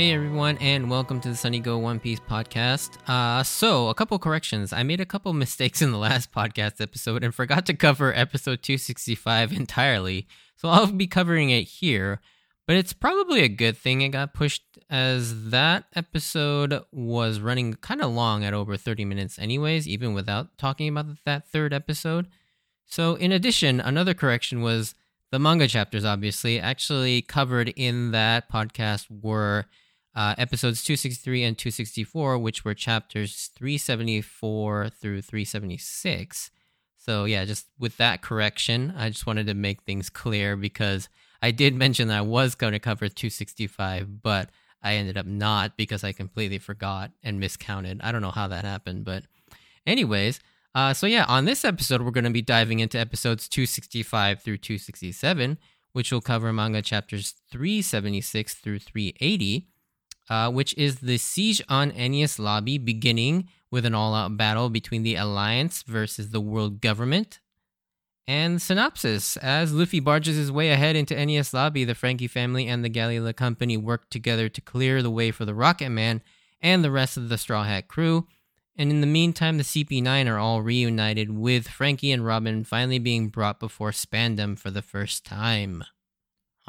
Hey everyone, and welcome to the Sunny Go One Piece podcast. Uh, so a couple corrections. I made a couple mistakes in the last podcast episode and forgot to cover episode 265 entirely. So I'll be covering it here, but it's probably a good thing it got pushed as that episode was running kind of long at over 30 minutes anyways, even without talking about that third episode. So in addition, another correction was the manga chapters obviously actually covered in that podcast were uh, episodes 263 and 264, which were chapters 374 through 376. So, yeah, just with that correction, I just wanted to make things clear because I did mention that I was going to cover 265, but I ended up not because I completely forgot and miscounted. I don't know how that happened, but, anyways, uh, so yeah, on this episode, we're going to be diving into episodes 265 through 267, which will cover manga chapters 376 through 380 uh, which is the siege on Enies Lobby, beginning with an all out battle between the Alliance versus the world government. And synopsis As Luffy barges his way ahead into Enies Lobby, the Franky family and the Galley-La Company work together to clear the way for the Rocket Man and the rest of the Straw Hat crew. And in the meantime, the CP9 are all reunited, with Franky and Robin finally being brought before Spandam for the first time.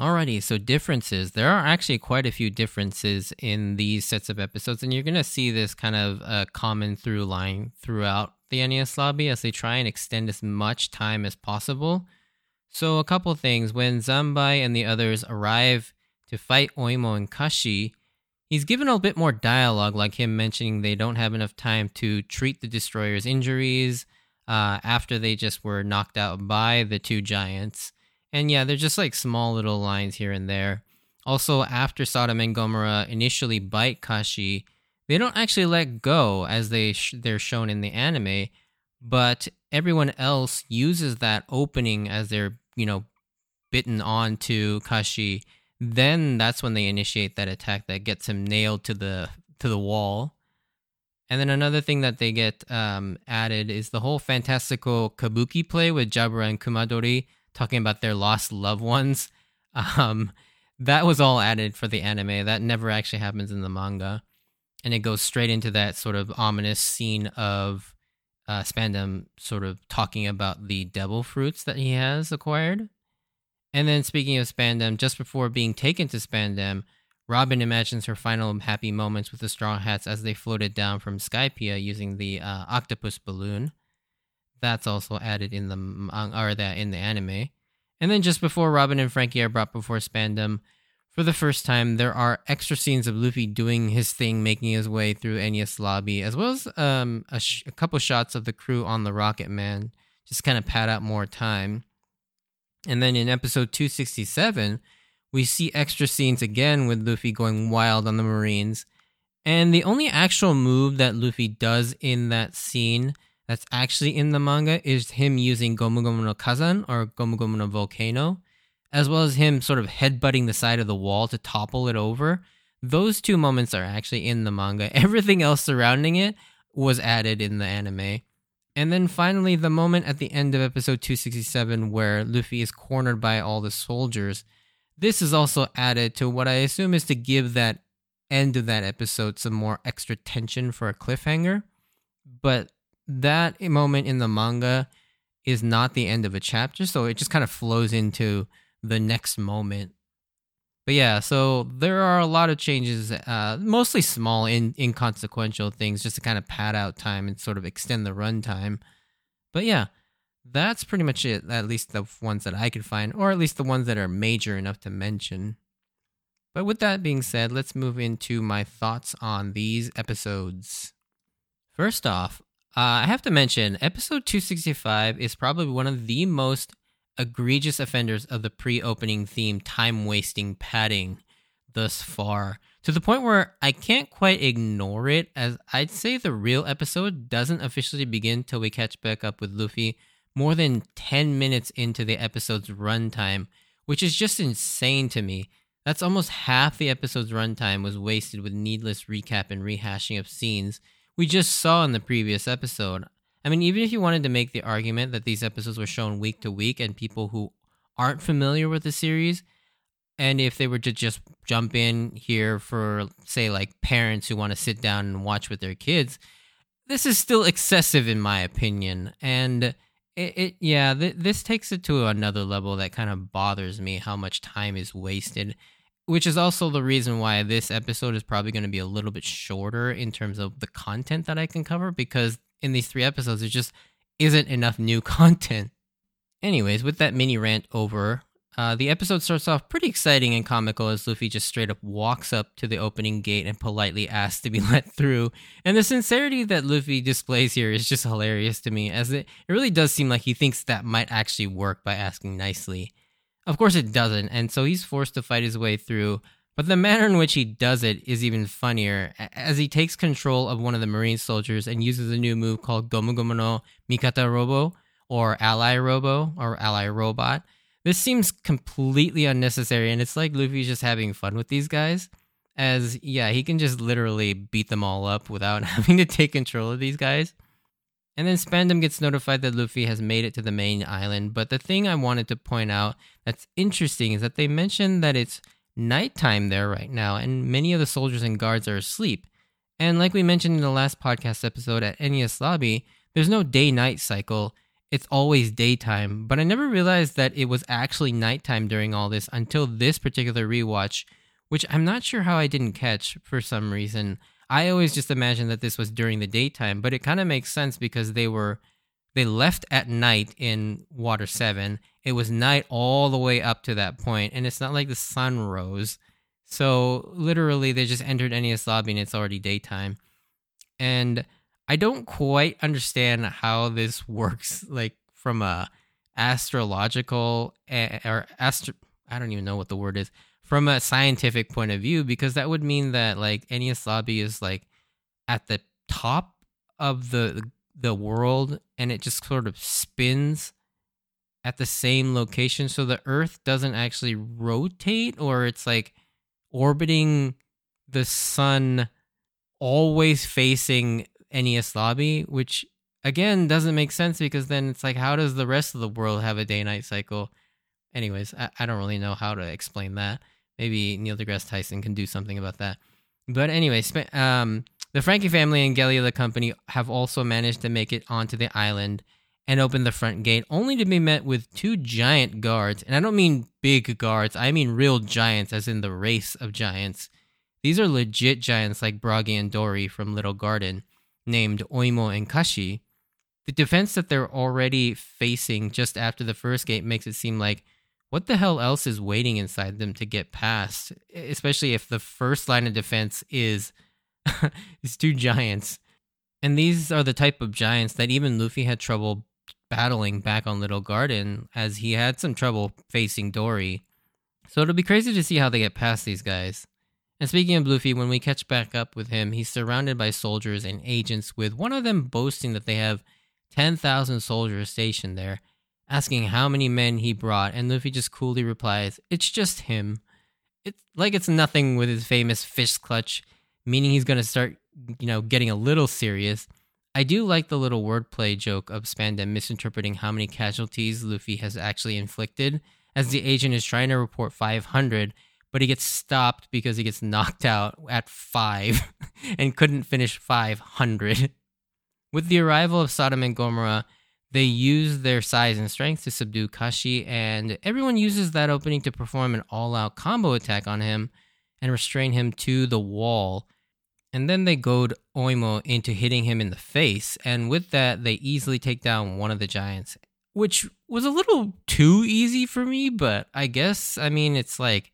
Alrighty, so differences. There are actually quite a few differences in these sets of episodes, and you're going to see this kind of a common through line throughout the Enies lobby as they try and extend as much time as possible. So, a couple things. When Zambai and the others arrive to fight Oimo and Kashi, he's given a bit more dialogue, like him mentioning they don't have enough time to treat the destroyer's injuries uh, after they just were knocked out by the two giants. And yeah, they're just like small little lines here and there. Also, after Sodom and Gomorrah initially bite Kashi, they don't actually let go as they sh- they're shown in the anime, but everyone else uses that opening as they're you know bitten onto Kashi. Then that's when they initiate that attack that gets him nailed to the to the wall. And then another thing that they get um, added is the whole fantastical kabuki play with Jabra and Kumadori talking about their lost loved ones. Um, that was all added for the anime. That never actually happens in the manga. And it goes straight into that sort of ominous scene of uh, Spandam sort of talking about the devil fruits that he has acquired. And then, speaking of Spandam, just before being taken to Spandam, Robin imagines her final happy moments with the Straw Hats as they floated down from Skypiea using the uh, octopus balloon. That's also added in the or that in the anime. And then just before Robin and Franky are brought before Spandam, for the first time, there are extra scenes of Luffy doing his thing, making his way through Enies lobby, as well as um, a, sh- a couple shots of the crew on the Rocket Man, just kind of pad out more time. And then in episode 267, we see extra scenes again with Luffy going wild on the Marines. And the only actual move that Luffy does in that scene that's actually in the manga is him using Gomu Gomu no Kazan or Gomu Gomu no Volcano, as well as him sort of headbutting the side of the wall to topple it over. Those two moments are actually in the manga. Everything else surrounding it was added in the anime. And then finally, the moment at the end of episode 267 where Luffy is cornered by all the soldiers. This is also added to what I assume is to give that end of that episode some more extra tension for a cliffhanger. But that moment in the manga is not the end of a chapter, so it just kind of flows into the next moment. But yeah, so there are a lot of changes, uh, mostly small, in, inconsequential things, just to kind of pad out time and sort of extend the runtime. But yeah, that's pretty much it. At least the ones that I could find, or at least the ones that are major enough to mention. But with that being said, let's move into my thoughts on these episodes. First off, uh, I have to mention, episode 265 is probably one of the most egregious offenders of the pre opening theme time wasting padding thus far, to the point where I can't quite ignore it, as I'd say the real episode doesn't officially begin till we catch back up with Luffy more than 10 minutes into the episode's runtime, which is just insane to me. That's almost half the episode's runtime was wasted with needless recap and rehashing of scenes we just saw in the previous episode. I mean, even if you wanted to make the argument that these episodes were shown week to week and people who aren't familiar with the series And if they were to just jump in here for, say, like parents who want to sit down and watch with their kids, this is still excessive in my opinion. And it, it yeah, th- this takes it to another level that kind of bothers me how much time is wasted which is also the reason why this episode is probably going to be a little bit shorter in terms of the content that I can cover because in these three episodes there just isn't enough new content. Anyways, with that mini rant over, uh, the episode starts off pretty exciting and comical as Luffy just straight up walks up to the opening gate and politely asks to be let through. And the sincerity that Luffy displays here is just hilarious to me, as it, it really does seem like he thinks that might actually work by asking nicely. Of course, it doesn't, and so he's forced to fight his way through. But the manner in which he does it is even funnier, as he takes control of one of the Marine soldiers and uses a new move called Gomu no Mikata Robo, or Ally Robo, or Ally Robot. This seems completely unnecessary, and it's like Luffy's just having fun with these guys. As, yeah, he can just literally beat them all up without having to take control of these guys. And then Spandam gets notified that Luffy has made it to the main island. But the thing I wanted to point out that's interesting is that they mentioned that it's nighttime there right now, and many of the soldiers and guards are asleep. And like we mentioned in the last podcast episode at Enies Lobby, there's no day night cycle. It's always daytime. But I never realized that it was actually nighttime during all this until this particular rewatch, which I'm not sure how I didn't catch for some reason. I always just imagined that this was during the daytime, but it kind of makes sense because they were they left at night in Water 7. It was night all the way up to that point, and it's not like the sun rose. So literally they just entered Enies lobby and it's already daytime. And I don't quite understand how this works like from a astrological eh, or astro I don't even know what the word is from a scientific point of view because that would mean that like Enies Lobby is like at the top of the the world and it just sort of spins at the same location. So the earth doesn't actually rotate or it's like orbiting the sun always facing Enies Lobby which again doesn't make sense because then it's like how does the rest of the world have a day night cycle? Anyways I, I don't really know how to explain that maybe Neil deGrasse Tyson can do something about that. But anyway, um, the Franky family and the company have also managed to make it onto the island and open the front gate, only to be met with two giant guards. And I don't mean big guards, I mean real giants, as in the race of giants. These are legit giants like Brogy and Dorry from Little Garden, named Oimo and Kashi. The defense that they're already facing just after the first gate makes it seem like what the hell else is waiting inside them to get past? Especially if the first line of defense is these two giants. And these are the type of giants that even Luffy had trouble battling back on Little Garden, as he had some trouble facing Dorry. So it'll be crazy to see how they get past these guys. And speaking of Luffy, when we catch back up with him, he's surrounded by soldiers and agents, with one of them boasting that they have 10,000 soldiers stationed there asking how many men he brought, and Luffy just coolly replies, It's just him. It's like it's nothing with his famous fist clutch, meaning he's gonna start, you know, getting a little serious. I do like the little wordplay joke of Spandam misinterpreting how many casualties Luffy has actually inflicted, as the agent is trying to report 500, but he gets stopped because he gets knocked out at 5 and couldn't finish 500. With the arrival of Sodom and Gomorrah, they use their size and strength to subdue Kashi, and everyone uses that opening to perform an all out combo attack on him and restrain him to the wall. And then they goad Oimo into hitting him in the face, and with that, they easily take down one of the giants, which was a little too easy for me, but I guess, I mean, it's like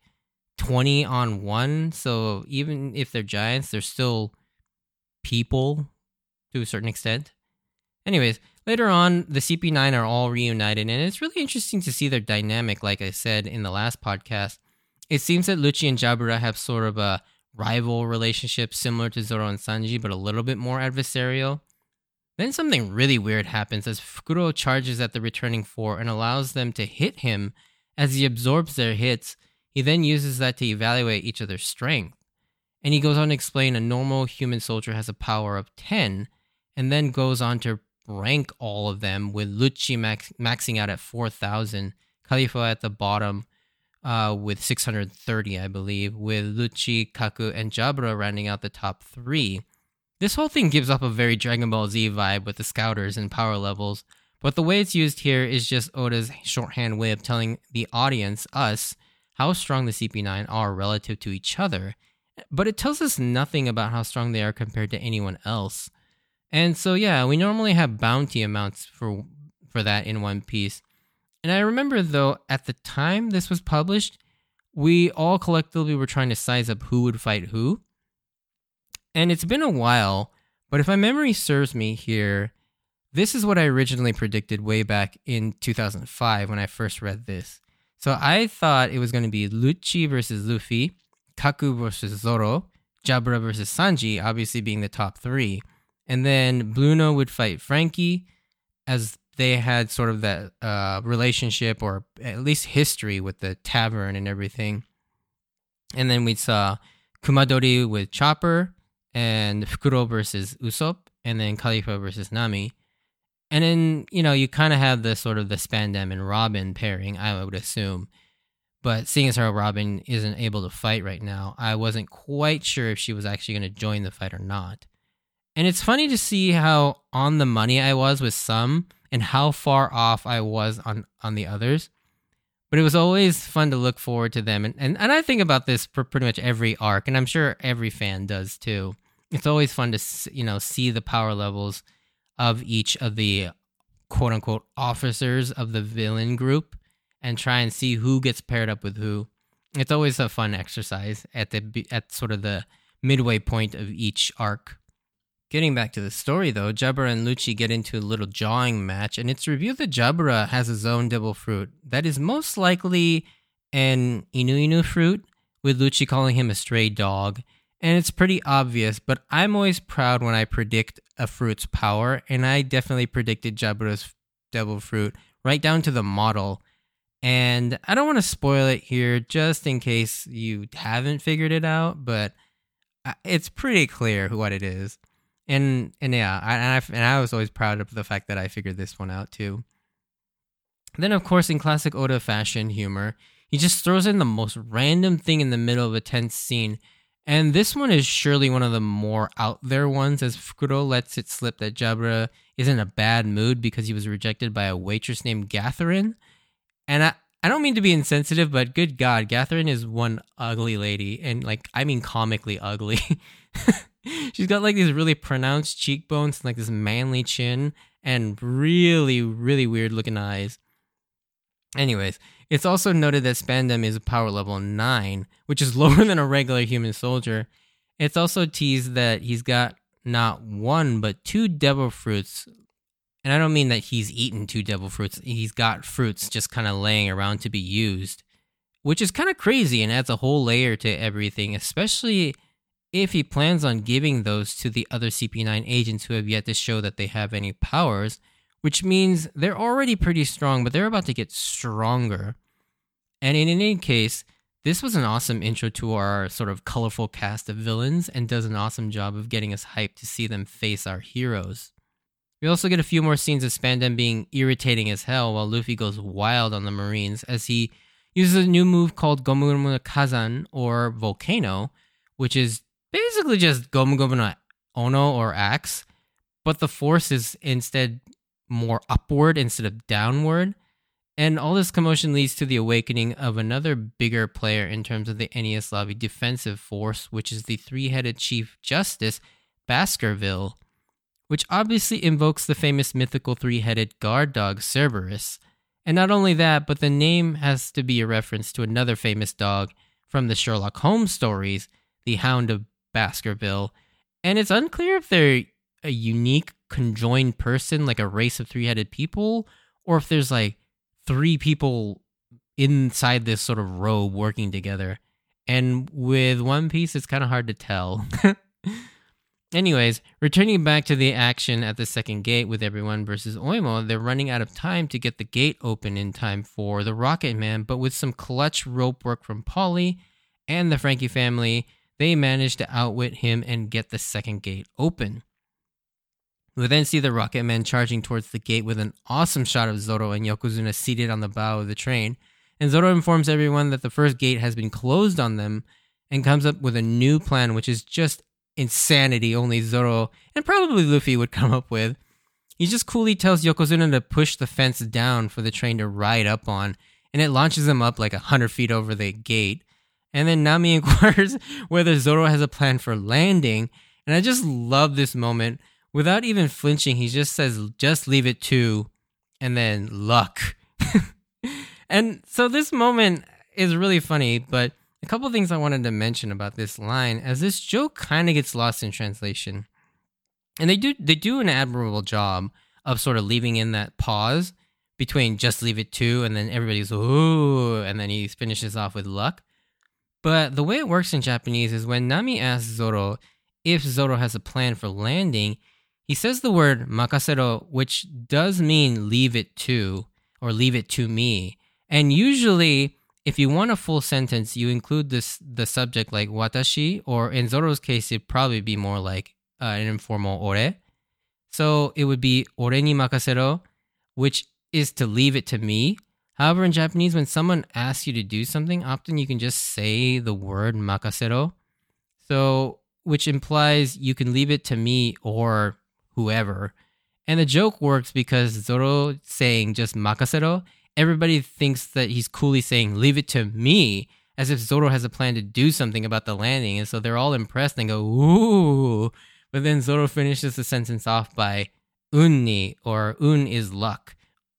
20 on 1, so even if they're giants, they're still people to a certain extent. Anyways, Later on, the CP9 are all reunited, and it's really interesting to see their dynamic, like I said in the last podcast. It seems that Lucci and Jabura have sort of a rival relationship similar to Zoro and Sanji, but a little bit more adversarial. Then something really weird happens as Fukuro charges at the returning four and allows them to hit him as he absorbs their hits. He then uses that to evaluate each other's strength. And he goes on to explain a normal human soldier has a power of 10, and then goes on to rank all of them with Lucci max- maxing out at 4,000, Kalifa at the bottom uh, with 630, I believe, with Lucci, Kaku, and Jabra rounding out the top three. This whole thing gives off a very Dragon Ball Z vibe with the scouters and power levels, but the way it's used here is just Oda's shorthand way of telling the audience, us, how strong the CP9 are relative to each other, but it tells us nothing about how strong they are compared to anyone else. And so yeah, we normally have bounty amounts for for that in One Piece. And I remember though at the time this was published, we all collectively were trying to size up who would fight who. And it's been a while, but if my memory serves me here, this is what I originally predicted way back in 2005 when I first read this. So I thought it was going to be Lucci versus Luffy, Kaku versus Zoro, Jabra versus Sanji, obviously being the top three. And then Blueno would fight Franky as they had sort of that uh, relationship or at least history with the tavern and everything. And then we saw Kumadori with Chopper and Fukuro versus Usopp, and then Kalifa versus Nami. And then, you know, you kind of have the sort of the Spandam and Robin pairing, I would assume. But seeing as how Robin isn't able to fight right now, I wasn't quite sure if she was actually going to join the fight or not. And it's funny to see how on the money I was with some and how far off I was on, on the others. But it was always fun to look forward to them. And, and, and I think about this for pretty much every arc, and I'm sure every fan does too. It's always fun to, you know, see the power levels of each of the quote unquote officers of the villain group and try and see who gets paired up with who. It's always a fun exercise at the at sort of the midway point of each arc. Getting back to the story though, Jabra and Lucci get into a little jawing match, and it's revealed that Jabra has his own devil fruit that is most likely an Inu Inu fruit, with Lucci calling him a stray dog. And it's pretty obvious, but I'm always proud when I predict a fruit's power, and I definitely predicted Jabra's devil fruit right down to the model. And I don't want to spoil it here just in case you haven't figured it out, but uh, it's pretty clear what it is. And and yeah, I, and I and I was always proud of the fact that I figured this one out too. Then of course in classic Oda fashion humor, he just throws in the most random thing in the middle of a tense scene and this one is surely one of the more out there ones, as Fukuro lets it slip that Jabra is in a bad mood because he was rejected by a waitress named Gatherine. And I, I don't mean to be insensitive, but good God, Gatherine is one ugly lady. And, like, I mean comically ugly. She's got, like, these really pronounced cheekbones and, like, this manly chin and really, really weird looking eyes. Anyways, it's also noted that Spandam is power level 9, which is lower than a regular human soldier. It's also teased that he's got not one, but two devil fruits. And I don't mean that he's eaten two devil fruits, he's got fruits just kind of laying around to be used, which is kind of crazy and adds a whole layer to everything, especially if he plans on giving those to the other CP9 agents who have yet to show that they have any powers which means they're already pretty strong, but they're about to get stronger. And in any case, this was an awesome intro to our sort of colorful cast of villains and does an awesome job of getting us hyped to see them face our heroes. We also get a few more scenes of Spandam being irritating as hell while Luffy goes wild on the Marines as he uses a new move called Gomu Gomu no Kazan or Volcano, which is basically just Gomu Gomu no Ono or Axe, but the force is instead more upward instead of downward. And all this commotion leads to the awakening of another bigger player in terms of the Enies Lobby defensive force, which is the three headed Chief Justice, Baskerville, which obviously invokes the famous mythical three headed guard dog, Cerberus. And not only that, but the name has to be a reference to another famous dog from the Sherlock Holmes stories, the Hound of Baskerville. And it's unclear if they're a unique conjoined person, like a race of three headed people, or if there's like three people inside this sort of robe working together. And with One Piece, it's kind of hard to tell. Anyways, returning back to the action at the second gate with everyone versus Oimo, they're running out of time to get the gate open in time for the Rocket Man, but with some clutch rope work from Polly and the Franky family, they manage to outwit him and get the second gate open. We then see the Rocketman charging towards the gate with an awesome shot of Zoro and Yokozuna seated on the bow of the train. And Zoro informs everyone that the first gate has been closed on them and comes up with a new plan, which is just insanity only Zoro and probably Luffy would come up with. He just coolly tells Yokozuna to push the fence down for the train to ride up on, and it launches them up like a hundred feet over the gate. And then Nami inquires whether Zoro has a plan for landing, and I just love this moment. Without even flinching, he just says, just leave it to, and then luck. and so this moment is really funny, but a couple things I wanted to mention about this line, as this joke kind of gets lost in translation. And they do they do an admirable job of sort of leaving in that pause between just leave it to and then everybody's ooh and then he finishes off with luck. But the way it works in Japanese is when Nami asks Zoro if Zoro has a plan for landing, he says the word makasero, which does mean leave it to or leave it to me. And usually, if you want a full sentence, you include this the subject like watashi, or in Zoro's case, it'd probably be more like uh, an informal ore. So it would be ore ni makasero, which is to leave it to me. However, in Japanese, when someone asks you to do something, often you can just say the word makasero. So, which implies you can leave it to me or whoever. And the joke works because Zoro saying just makasero, everybody thinks that he's coolly saying leave it to me, as if Zoro has a plan to do something about the landing. And so they're all impressed and go, ooh. But then Zoro finishes the sentence off by unni, or un is luck.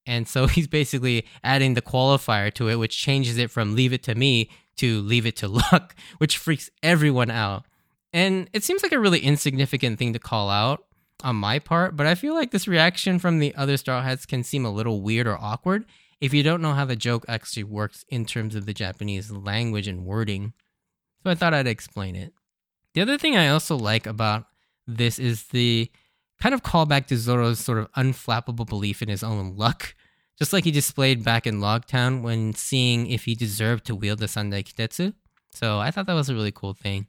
And so he's basically adding the qualifier to it, which changes it from leave it to me to leave it to luck, which freaks everyone out. And it seems like a really insignificant thing to call out on my part, but I feel like this reaction from the other Straw Hats can seem a little weird or awkward if you don't know how the joke actually works in terms of the Japanese language and wording. So I thought I'd explain it. The other thing I also like about this is the kind of callback to Zoro's sort of unflappable belief in his own luck, just like he displayed back in Logtown when seeing if he deserved to wield the Sandai Kitetsu. So I thought that was a really cool thing.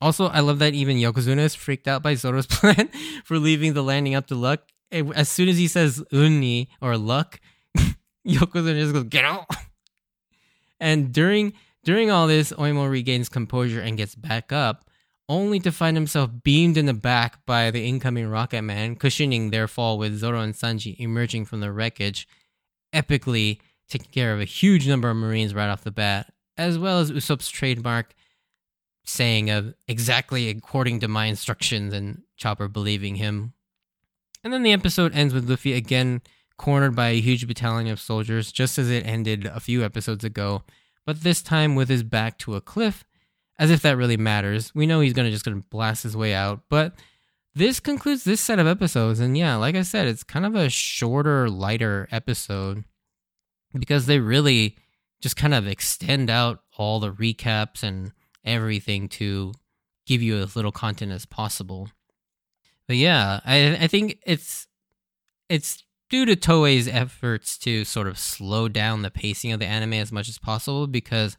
Also, I love that even Yokozuna is freaked out by Zoro's plan for leaving the landing up to luck. As soon as he says unni or luck, Yokozuna just goes, get out. And during during all this, Oimo regains composure and gets back up, only to find himself beamed in the back by the incoming Rocket Man, cushioning their fall with Zoro and Sanji emerging from the wreckage, epically taking care of a huge number of Marines right off the bat, as well as Usopp's trademark saying of exactly according to my instructions and Chopper believing him. And then the episode ends with Luffy again cornered by a huge battalion of soldiers, just as it ended a few episodes ago, but this time with his back to a cliff, as if that really matters. We know he's gonna just gonna blast his way out, but this concludes this set of episodes, and yeah, like I said, it's kind of a shorter, lighter episode because they really just kind of extend out all the recaps and everything to give you as little content as possible. But yeah, I I think it's it's due to Toei's efforts to sort of slow down the pacing of the anime as much as possible because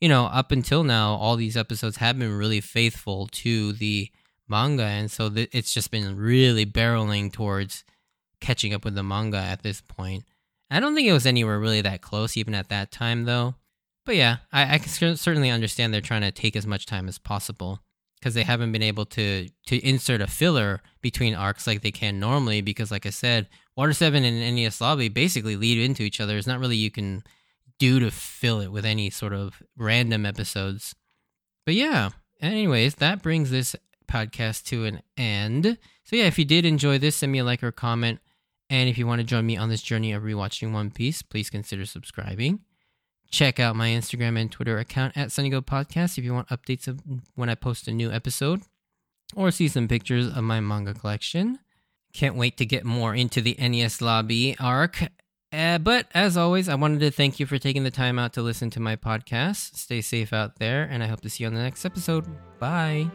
you know, up until now all these episodes have been really faithful to the manga and so th- it's just been really barreling towards catching up with the manga at this point. I don't think it was anywhere really that close even at that time though. But yeah, I, I can certainly understand they're trying to take as much time as possible because they haven't been able to to insert a filler between arcs like they can normally. Because like I said, Water Seven and Enies Lobby basically lead into each other. It's not really you can do to fill it with any sort of random episodes. But yeah, anyways, that brings this podcast to an end. So yeah, if you did enjoy this, send me a like or comment. And if you want to join me on this journey of rewatching One Piece, please consider subscribing. Check out my Instagram and Twitter account at SunnyGo Podcast if you want updates of when I post a new episode or see some pictures of my manga collection. Can't wait to get more into the Enies Lobby arc. Uh, but as always, I wanted to thank you for taking the time out to listen to my podcast. Stay safe out there, and I hope to see you on the next episode. Bye.